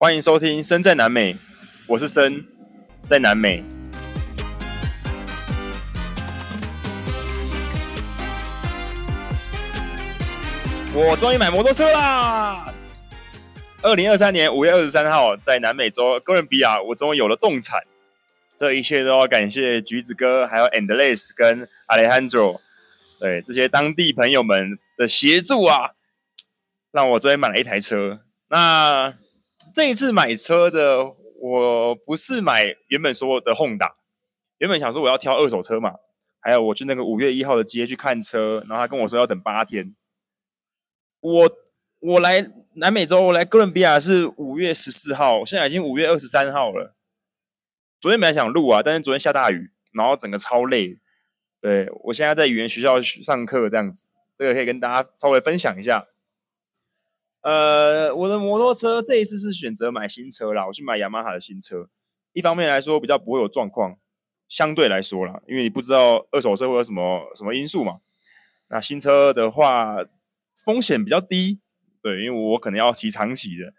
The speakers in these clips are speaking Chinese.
欢迎收听《身在南美》，我是森，在南美。我终于买摩托车啦！二零二三年五月二十三号，在南美洲哥伦比亚，我终于有了动产。这一切都要感谢橘子哥，还有 Andres 跟 Alejandro，对这些当地朋友们的协助啊，让我终于买了一台车。那这一次买车的，我不是买原本说的 Honda，原本想说我要挑二手车嘛，还有我去那个五月一号的街去看车，然后他跟我说要等八天。我我来南美洲，我来哥伦比亚是五月十四号，现在已经五月二十三号了。昨天本来想录啊，但是昨天下大雨，然后整个超累。对，我现在在语言学校上课，这样子，这个可以跟大家稍微分享一下。呃，我的摩托车这一次是选择买新车啦，我去买雅马哈的新车。一方面来说比较不会有状况，相对来说啦，因为你不知道二手车会有什么什么因素嘛。那新车的话风险比较低，对，因为我可能要骑长期的。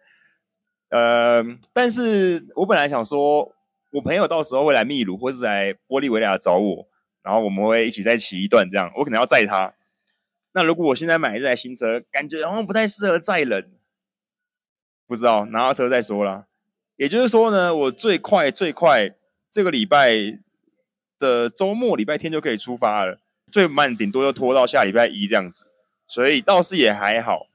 呃，但是我本来想说，我朋友到时候会来秘鲁或是来玻利维亚找我，然后我们会一起再骑一段这样，我可能要载他。那如果我现在买这台新车，感觉好像不太适合载人，不知道拿到车再说啦。也就是说呢，我最快最快这个礼拜的周末礼拜天就可以出发了，最慢顶多就拖到下礼拜一这样子，所以倒是也还好，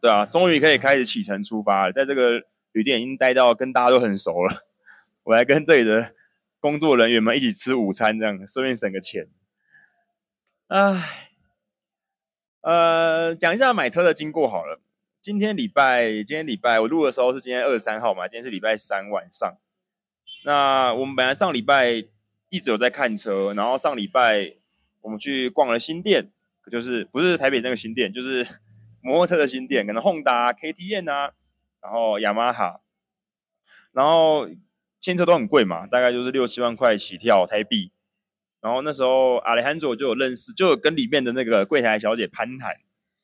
对啊，终于可以开始启程出发了，在这个旅店已经待到跟大家都很熟了，我来跟这里的工作人员们一起吃午餐，这样顺便省个钱，唉。呃，讲一下买车的经过好了。今天礼拜，今天礼拜我录的时候是今天二十三号嘛，今天是礼拜三晚上。那我们本来上礼拜一直有在看车，然后上礼拜我们去逛了新店，就是不是台北那个新店，就是 摩托车的新店，可能 Honda、KTM 啊，然后雅马哈，然后新车都很贵嘛，大概就是六七万块起跳台币。然后那时候阿雷罕佐就有认识，就有跟里面的那个柜台小姐攀谈，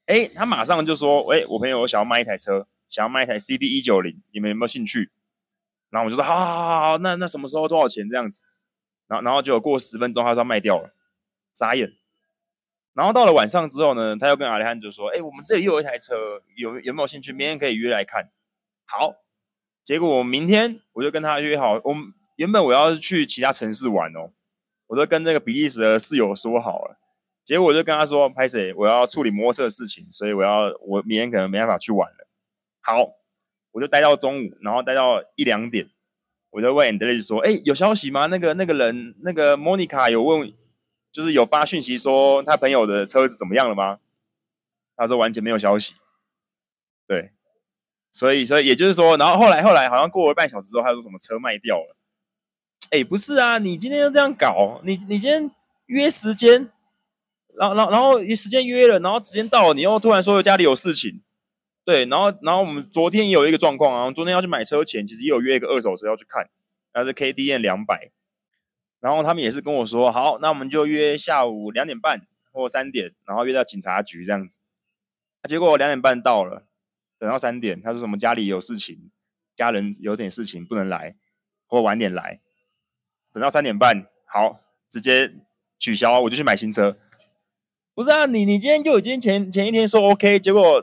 哎，他马上就说，哎，我朋友我想要卖一台车，想要卖一台 CD 一九零，你们有没有兴趣？然后我就说，好好好好，那那什么时候多少钱这样子？然后然后就有过十分钟，他说卖掉了，傻眼。然后到了晚上之后呢，他又跟阿雷罕佐说，哎，我们这里又有一台车，有有没有兴趣？明天可以约来看。好，结果我明天我就跟他约好，我原本我要去其他城市玩哦。我都跟那个比利时的室友说好了，结果我就跟他说：“拍谢，我要处理摩托车的事情，所以我要我明天可能没办法去玩了。”好，我就待到中午，然后待到一两点，我就问 Andres 说：“哎，有消息吗？那个那个人，那个 Monica 有问，就是有发讯息说他朋友的车子怎么样了吗？”他说完全没有消息。对，所以所以也就是说，然后后来后来好像过了半小时之后，他说什么车卖掉了。哎，不是啊，你今天就这样搞，你你今天约时间，然后然后然后时间约了，然后时间到了，你又突然说家里有事情，对，然后然后我们昨天也有一个状况啊，昨天要去买车前，其实也有约一个二手车要去看，那是 K D N 两百，然后他们也是跟我说，好，那我们就约下午两点半或三点，然后约到警察局这样子，结果两点半到了，等到三点，他说什么家里有事情，家人有点事情不能来，或晚点来。等到三点半，好，直接取消，我就去买新车。不是啊，你你今天就已经前前一天说 OK，结果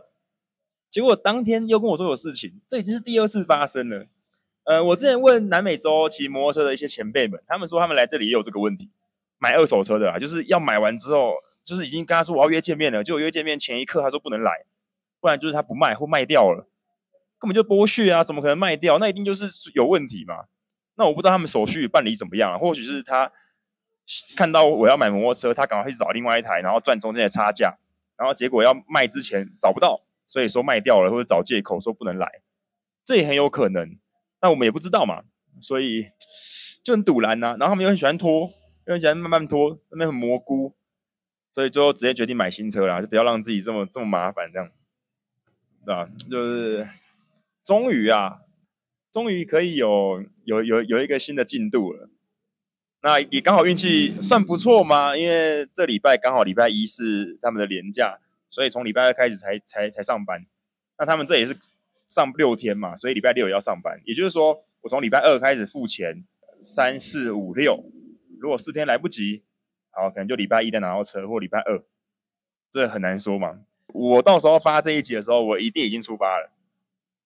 结果当天又跟我说有事情，这已经是第二次发生了。呃，我之前问南美洲骑摩托车的一些前辈们，他们说他们来这里也有这个问题，买二手车的啊，就是要买完之后，就是已经跟他说我要约见面了，就约见面前一刻他说不能来，不然就是他不卖或卖掉了，根本就剥削啊，怎么可能卖掉？那一定就是有问题嘛。那我不知道他们手续办理怎么样啊？或许是他看到我要买摩托车，他赶快去找另外一台，然后赚中间的差价，然后结果要卖之前找不到，所以说卖掉了，或者找借口说不能来，这也很有可能。但我们也不知道嘛，所以就很堵拦呐。然后他们又很喜欢拖，又很喜欢慢慢拖，那边很蘑菇，所以最后直接决定买新车啦，就不要让自己这么这么麻烦这样，对吧？就是终于啊。终于可以有有有有一个新的进度了，那也刚好运气算不错嘛，因为这礼拜刚好礼拜一是他们的年假，所以从礼拜二开始才才才上班。那他们这也是上六天嘛，所以礼拜六也要上班。也就是说，我从礼拜二开始付钱，三四五六，如果四天来不及，好，可能就礼拜一再拿到车，或礼拜二，这很难说嘛。我到时候发这一集的时候，我一定已经出发了，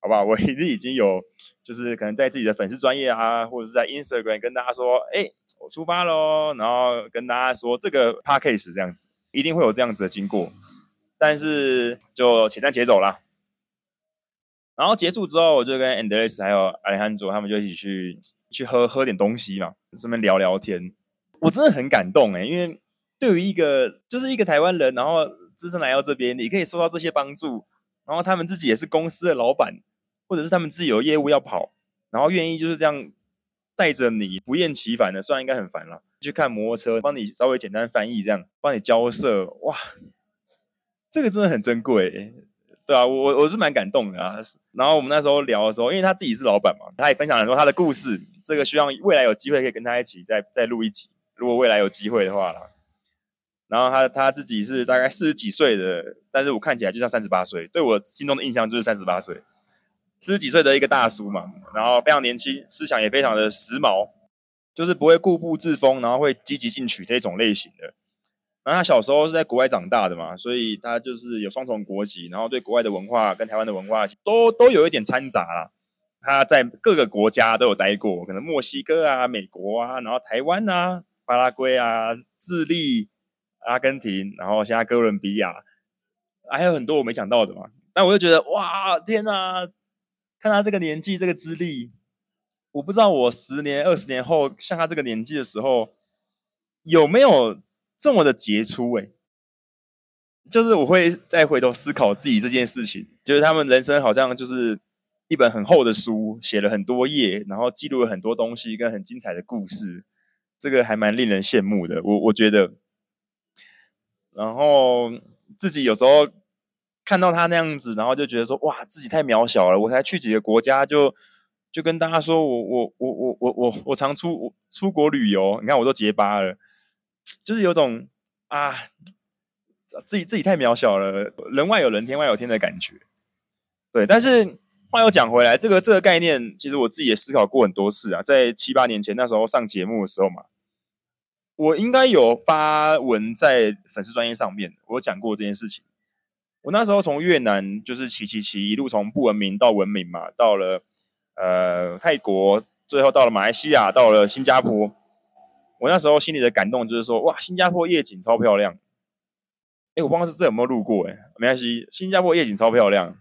好不好？我一定已经有，就是可能在自己的粉丝专业啊，或者是在 Instagram 跟大家说，哎，我出发喽，然后跟大家说这个 Podcast 这样子，一定会有这样子的经过。但是就且战且走啦。然后结束之后，我就跟 Andres 还有阿里汉卓他们就一起去去喝喝点东西嘛，顺便聊聊天。我真的很感动诶，因为对于一个就是一个台湾人，然后自身来到这边，你可以受到这些帮助，然后他们自己也是公司的老板，或者是他们自己有业务要跑，然后愿意就是这样带着你不厌其烦的，虽然应该很烦了，去看摩托车，帮你稍微简单翻译这样，帮你交涉，哇，这个真的很珍贵。对啊，我我是蛮感动的啊。然后我们那时候聊的时候，因为他自己是老板嘛，他也分享很多他的故事。这个希望未来有机会可以跟他一起再再录一集，如果未来有机会的话啦。然后他他自己是大概四十几岁的，但是我看起来就像三十八岁，对我心中的印象就是三十八岁，四十几岁的一个大叔嘛。然后非常年轻，思想也非常的时髦，就是不会固步自封，然后会积极进取这种类型的。然后他小时候是在国外长大的嘛，所以他就是有双重国籍，然后对国外的文化跟台湾的文化都都有一点掺杂啦。他在各个国家都有待过，可能墨西哥啊、美国啊，然后台湾啊、巴拉圭啊、智利、阿根廷，然后现在哥伦比亚，还有很多我没讲到的嘛。但我就觉得哇，天哪！看他这个年纪、这个资历，我不知道我十年、二十年后像他这个年纪的时候有没有。这么的杰出诶，就是我会再回头思考自己这件事情，就是他们人生好像就是一本很厚的书，写了很多页，然后记录了很多东西跟很精彩的故事，这个还蛮令人羡慕的。我我觉得，然后自己有时候看到他那样子，然后就觉得说，哇，自己太渺小了。我才去几个国家就，就跟大家说我我我我我我我常出出国旅游，你看我都结巴了。就是有种啊，自己自己太渺小了，人外有人，天外有天的感觉。对，但是话又讲回来，这个这个概念，其实我自己也思考过很多次啊。在七八年前那时候上节目的时候嘛，我应该有发文在粉丝专业上面，我讲过这件事情。我那时候从越南就是骑骑骑，一路从不文明到文明嘛，到了呃泰国，最后到了马来西亚，到了新加坡。我那时候心里的感动就是说，哇，新加坡夜景超漂亮。哎，我不知道是这有没有录过，哎，没关系，新加坡夜景超漂亮。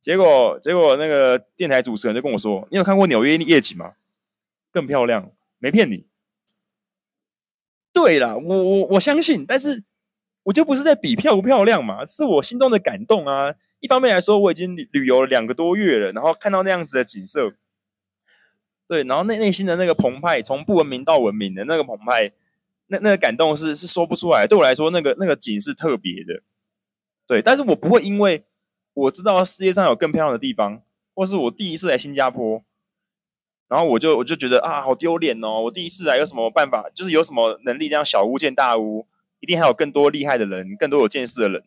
结果，结果那个电台主持人就跟我说，你有看过纽约夜景吗？更漂亮，没骗你。对啦，我我我相信，但是我就不是在比漂不漂亮嘛，是我心中的感动啊。一方面来说，我已经旅游了两个多月了，然后看到那样子的景色。对，然后内内心的那个澎湃，从不文明到文明的那个澎湃，那那个感动是是说不出来。对我来说，那个那个景是特别的。对，但是我不会因为我知道世界上有更漂亮的地方，或是我第一次来新加坡，然后我就我就觉得啊，好丢脸哦！我第一次来有什么办法？就是有什么能力这样小巫见大巫？一定还有更多厉害的人，更多有见识的人。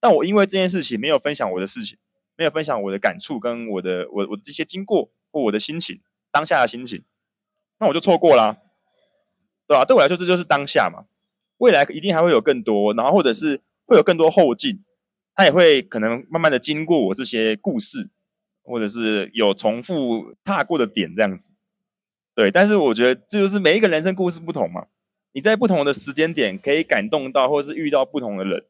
但我因为这件事情没有分享我的事情，没有分享我的感触跟我的我我的这些经过或我的心情。当下的心情，那我就错过啦，对吧？对我来说，这就是当下嘛。未来一定还会有更多，然后或者是会有更多后劲，他也会可能慢慢的经过我这些故事，或者是有重复踏过的点这样子。对，但是我觉得这就是每一个人生故事不同嘛。你在不同的时间点可以感动到，或是遇到不同的人，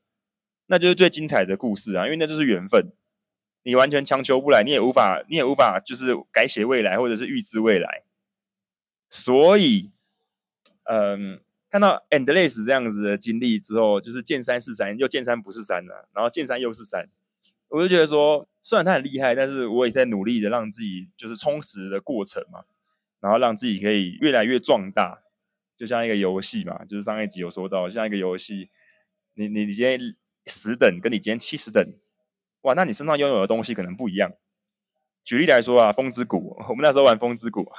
那就是最精彩的故事啊，因为那就是缘分。你完全强求不来，你也无法，你也无法就是改写未来或者是预知未来。所以，嗯，看到 Andres 这样子的经历之后，就是见山是山，又见山不是山了，然后见山又是山，我就觉得说，虽然他很厉害，但是我也在努力的让自己就是充实的过程嘛，然后让自己可以越来越壮大，就像一个游戏嘛，就是上一集有说到，像一个游戏，你你你今天十等，跟你今天七十等。哇，那你身上拥有的东西可能不一样。举例来说啊，风之谷，我们那时候玩风之谷，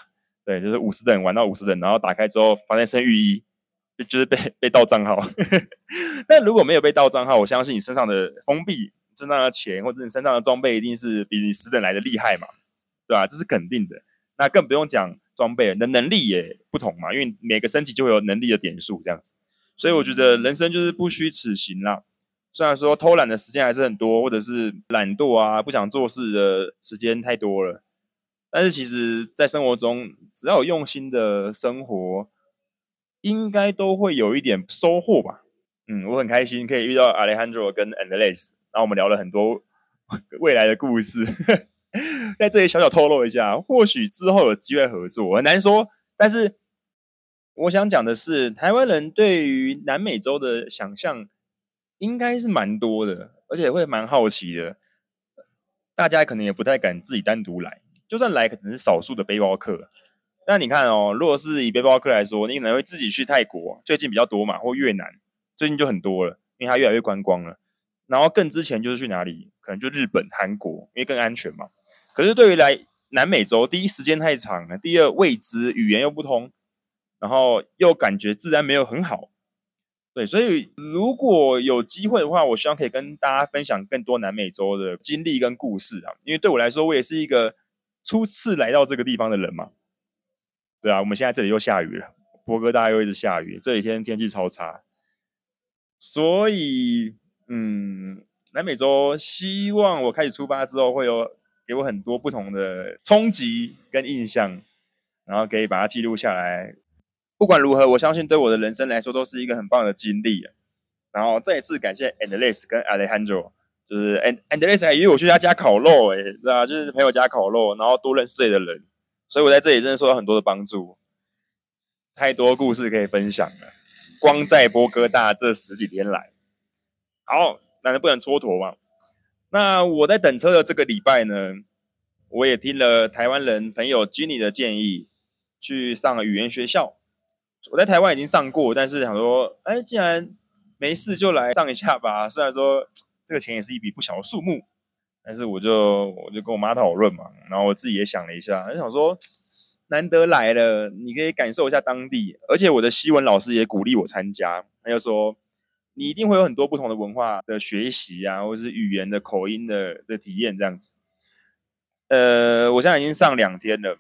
对，就是五十等玩到五十等，然后打开之后发现升御医，就是被被盗账号。但如果没有被盗账号，我相信你身上的封闭身上的钱或者你身上的装备一定是比你十等来的厉害嘛，对吧？这是肯定的。那更不用讲装备，你的能力也不同嘛，因为每个升级就会有能力的点数这样子。所以我觉得人生就是不虚此行啦。虽然说偷懒的时间还是很多，或者是懒惰啊，不想做事的时间太多了，但是其实，在生活中，只要有用心的生活，应该都会有一点收获吧。嗯，我很开心可以遇到 Alejandro 跟 Andres，然后我们聊了很多 未来的故事，在这里小小透露一下，或许之后有机会合作，很难说。但是我想讲的是，台湾人对于南美洲的想象。应该是蛮多的，而且会蛮好奇的。大家可能也不太敢自己单独来，就算来，可能是少数的背包客。那你看哦，如果是以背包客来说，你可能会自己去泰国，最近比较多嘛，或越南，最近就很多了，因为它越来越观光了。然后更之前就是去哪里，可能就日本、韩国，因为更安全嘛。可是对于来南美洲，第一时间太长了，第二未知，语言又不通，然后又感觉自然没有很好。对，所以如果有机会的话，我希望可以跟大家分享更多南美洲的经历跟故事啊。因为对我来说，我也是一个初次来到这个地方的人嘛。对啊，我们现在这里又下雨了，波哥大又一直下雨，这几天天气超差。所以，嗯，南美洲希望我开始出发之后，会有给我很多不同的冲击跟印象，然后可以把它记录下来。不管如何，我相信对我的人生来说都是一个很棒的经历。然后再一次感谢 Andres 跟 Alejandro，就是 And Andres 还约我去他家烤肉，哎，对啊，就是朋友家烤肉，然后多认识的人，所以我在这里真的受到很多的帮助，太多故事可以分享了。光在波哥大这十几天来，好，难道不能蹉跎吗？那我在等车的这个礼拜呢，我也听了台湾人朋友 Jenny 的建议，去上了语言学校。我在台湾已经上过，但是想说，哎，既然没事就来上一下吧。虽然说这个钱也是一笔不小的数目，但是我就我就跟我妈讨论嘛，然后我自己也想了一下，就想说难得来了，你可以感受一下当地，而且我的西文老师也鼓励我参加，他就说你一定会有很多不同的文化的学习啊，或者是语言的口音的的体验这样子。呃，我现在已经上两天了，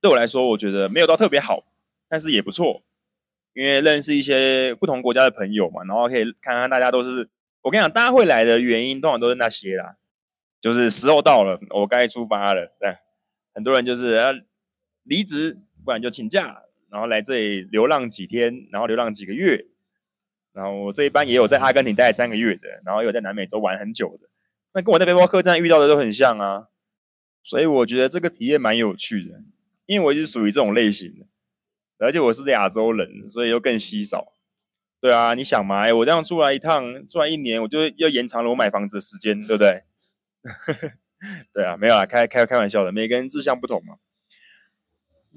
对我来说，我觉得没有到特别好。但是也不错，因为认识一些不同国家的朋友嘛，然后可以看看大家都是，我跟你讲，大家会来的原因通常都是那些啦，就是时候到了，我该出发了。对，很多人就是要离职，不然就请假，然后来这里流浪几天，然后流浪几个月。然后我这一班也有在阿根廷待三个月的，然后也有在南美洲玩很久的，那跟我在背包客栈遇到的都很像啊，所以我觉得这个体验蛮有趣的，因为我是属于这种类型的。而且我是亚洲人，所以又更稀少。对啊，你想嘛，我这样住来一趟，住来一年，我就又延长了我买房子的时间，对不对？对啊，没有啊，开开开玩笑的，每个人志向不同嘛。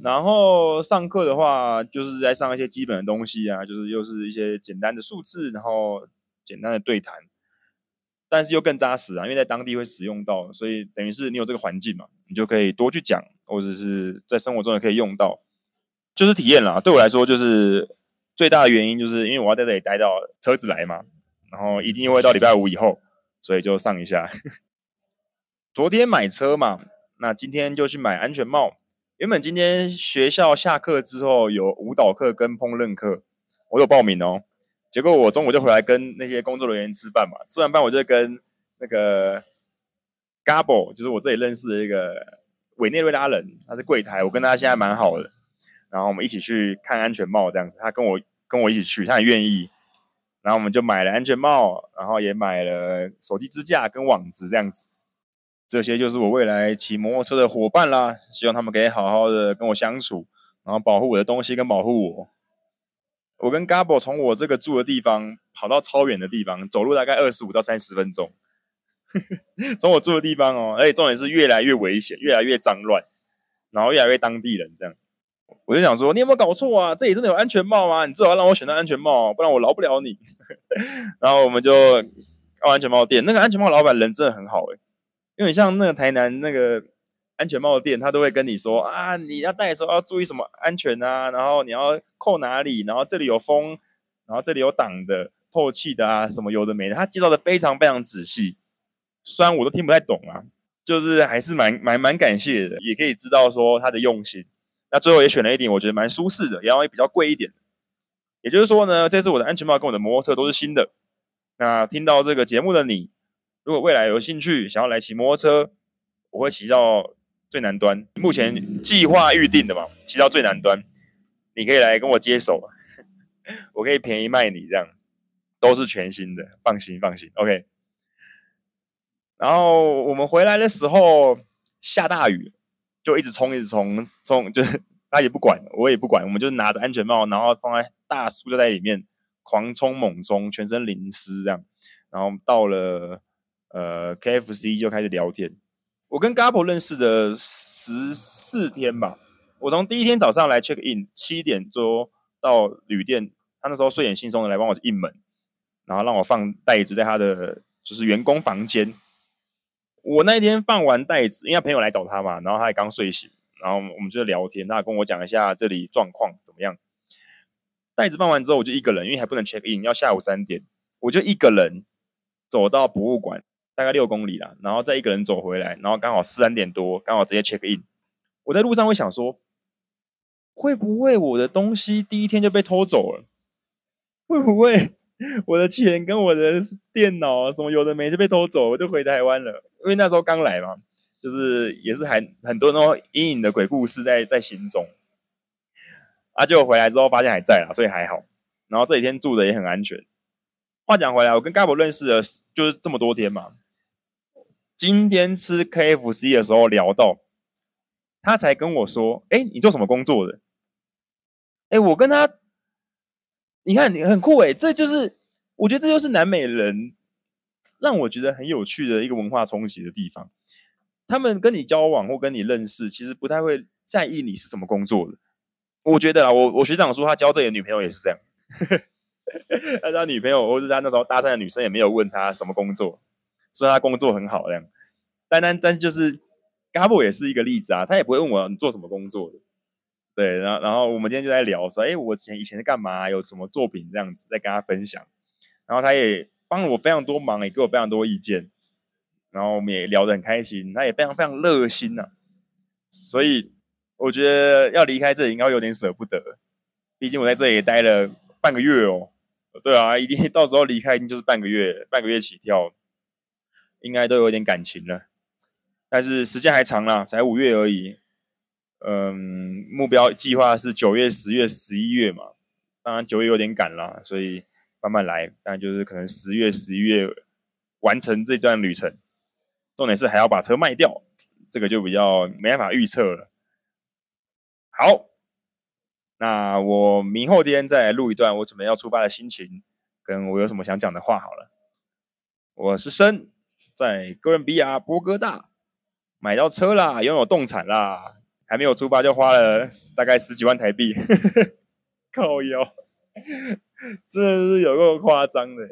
然后上课的话，就是在上一些基本的东西啊，就是又是一些简单的数字，然后简单的对谈，但是又更扎实啊，因为在当地会使用到，所以等于是你有这个环境嘛，你就可以多去讲，或者是在生活中也可以用到。就是体验啦，对我来说就是最大的原因，就是因为我要在这里待到车子来嘛，然后一定会到礼拜五以后，所以就上一下。昨天买车嘛，那今天就去买安全帽。原本今天学校下课之后有舞蹈课跟烹饪课，我有报名哦。结果我中午就回来跟那些工作人员吃饭嘛，吃完饭我就跟那个 Gabo，就是我这里认识的一个委内瑞拉人，他是柜台，我跟他现在蛮好的。然后我们一起去看安全帽，这样子，他跟我跟我一起去，他很愿意。然后我们就买了安全帽，然后也买了手机支架跟网子，这样子。这些就是我未来骑摩托车的伙伴啦，希望他们可以好好的跟我相处，然后保护我的东西跟保护我。我跟 Gabo 从我这个住的地方跑到超远的地方，走路大概二十五到三十分钟。从我住的地方哦，而且重点是越来越危险，越来越脏乱，然后越来越当地人这样。我就想说，你有没有搞错啊？这里真的有安全帽吗？你最好让我选到安全帽，不然我饶不了你。然后我们就到安全帽店，那个安全帽老板人真的很好诶，因为像那个台南那个安全帽店，他都会跟你说啊，你要戴的时候要注意什么安全啊，然后你要扣哪里，然后这里有风，然后这里有挡的、透气的啊，什么有的没的，他介绍的非常非常仔细。虽然我都听不太懂啊，就是还是蛮蛮蛮感谢的，也可以知道说他的用心。那最后也选了一顶我觉得蛮舒适的，然后也比较贵一点。也就是说呢，这次我的安全帽跟我的摩托车都是新的。那听到这个节目的你，如果未来有兴趣想要来骑摩托车，我会骑到最南端，目前计划预定的嘛，骑到最南端，你可以来跟我接手，我可以便宜卖你，这样都是全新的，放心放心，OK。然后我们回来的时候下大雨，就一直冲一直冲冲，就是 他也不管，我也不管，我们就拿着安全帽，然后放在大塑胶袋里面。狂冲猛冲，全身淋湿这样，然后到了呃 KFC 就开始聊天。我跟 Gabo 认识的十四天吧，我从第一天早上来 check in 七点多到旅店，他那时候睡眼惺忪的来帮我应门，然后让我放袋子在他的就是员工房间。我那一天放完袋子，因为朋友来找他嘛，然后他也刚睡醒，然后我们就聊天，他跟我讲一下这里状况怎么样。袋子放完之后，我就一个人，因为还不能 check in，要下午三点，我就一个人走到博物馆，大概六公里啦，然后再一个人走回来，然后刚好三点多，刚好直接 check in。我在路上会想说，会不会我的东西第一天就被偷走了？会不会我的钱跟我的电脑什么有的没就被偷走，我就回台湾了？因为那时候刚来嘛，就是也是还很多那种阴影的鬼故事在在心中。啊，结果回来之后发现还在啦，所以还好。然后这几天住的也很安全。话讲回来，我跟 Gabo 认识了就是这么多天嘛。今天吃 KFC 的时候聊到，他才跟我说：“哎，你做什么工作的？”哎，我跟他，你看你很酷哎，这就是我觉得这就是南美人让我觉得很有趣的一个文化冲击的地方。他们跟你交往或跟你认识，其实不太会在意你是什么工作的。我觉得啊，我我学长说他交这个女朋友也是这样，他他女朋友或者他那时候搭讪的女生也没有问他什么工作，说他工作很好这样。但但但是就是 Gabo 也是一个例子啊，他也不会问我你做什么工作的。对，然后然后我们今天就在聊说，哎，我以前以前是干嘛，有什么作品这样子，在跟他分享。然后他也帮了我非常多忙，也给我非常多意见。然后我们也聊得很开心，他也非常非常热心呐、啊，所以。我觉得要离开这里应该有点舍不得，毕竟我在这里也待了半个月哦。对啊，一定到时候离开一定就是半个月，半个月起跳，应该都有点感情了。但是时间还长啦，才五月而已。嗯，目标计划是九月、十月、十一月嘛。当然九月有点赶啦，所以慢慢来。但就是可能十月、十一月完成这段旅程。重点是还要把车卖掉，这个就比较没办法预测了。好，那我明后天再来录一段我准备要出发的心情，跟我有什么想讲的话好了。我是申，在哥伦比亚波哥大买到车啦，拥有动产啦，还没有出发就花了大概十几万台币，靠腰，真的是有够夸张的。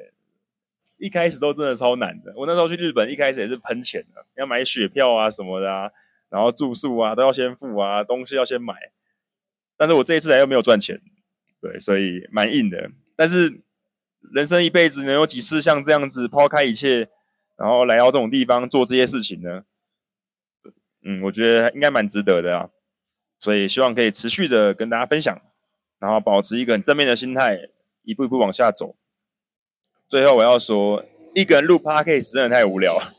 一开始都真的超难的，我那时候去日本一开始也是喷钱的，要买雪票啊什么的啊。然后住宿啊都要先付啊，东西要先买。但是我这一次来又没有赚钱，对，所以蛮硬的。但是人生一辈子能有几次像这样子抛开一切，然后来到这种地方做这些事情呢？嗯，我觉得应该蛮值得的啊。所以希望可以持续的跟大家分享，然后保持一个很正面的心态，一步一步往下走。最后我要说，一个人录 p o d a 真的太无聊了。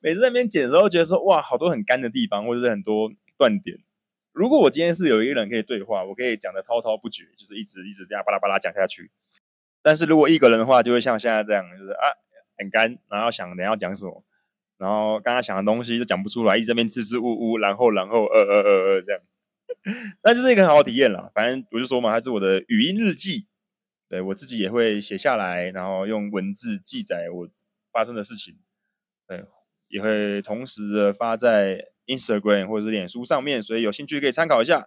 每次在那边剪的时候，觉得说哇，好多很干的地方，或者是很多断点。如果我今天是有一个人可以对话，我可以讲的滔滔不绝，就是一直一直这样巴拉巴拉讲下去。但是如果一个人的话，就会像现在这样，就是啊很干，然后想等下要讲什么，然后刚刚想的东西就讲不出来，一直在边支支吾吾，然后然后呃呃呃呃这样。那就是一个很好体验啦。反正我就说嘛，它是我的语音日记，对，我自己也会写下来，然后用文字记载我发生的事情，对。也会同时的发在 Instagram 或者是脸书上面，所以有兴趣可以参考一下，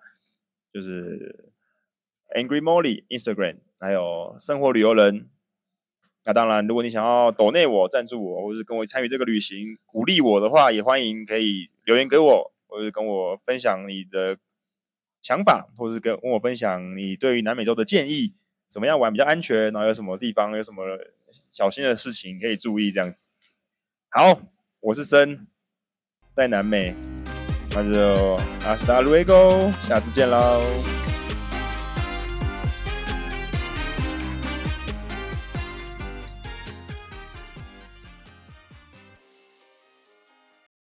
就是 Angry Molly Instagram，还有生活旅游人。那当然，如果你想要抖内我赞助我，或者是跟我参与这个旅行，鼓励我的话，也欢迎可以留言给我，或者跟我分享你的想法，或者是跟我分享你对于南美洲的建议，怎么样玩比较安全，然后有什么地方有什么小心的事情可以注意，这样子。好。我是森，在南美，那就阿斯达卢维哥，下次见喽。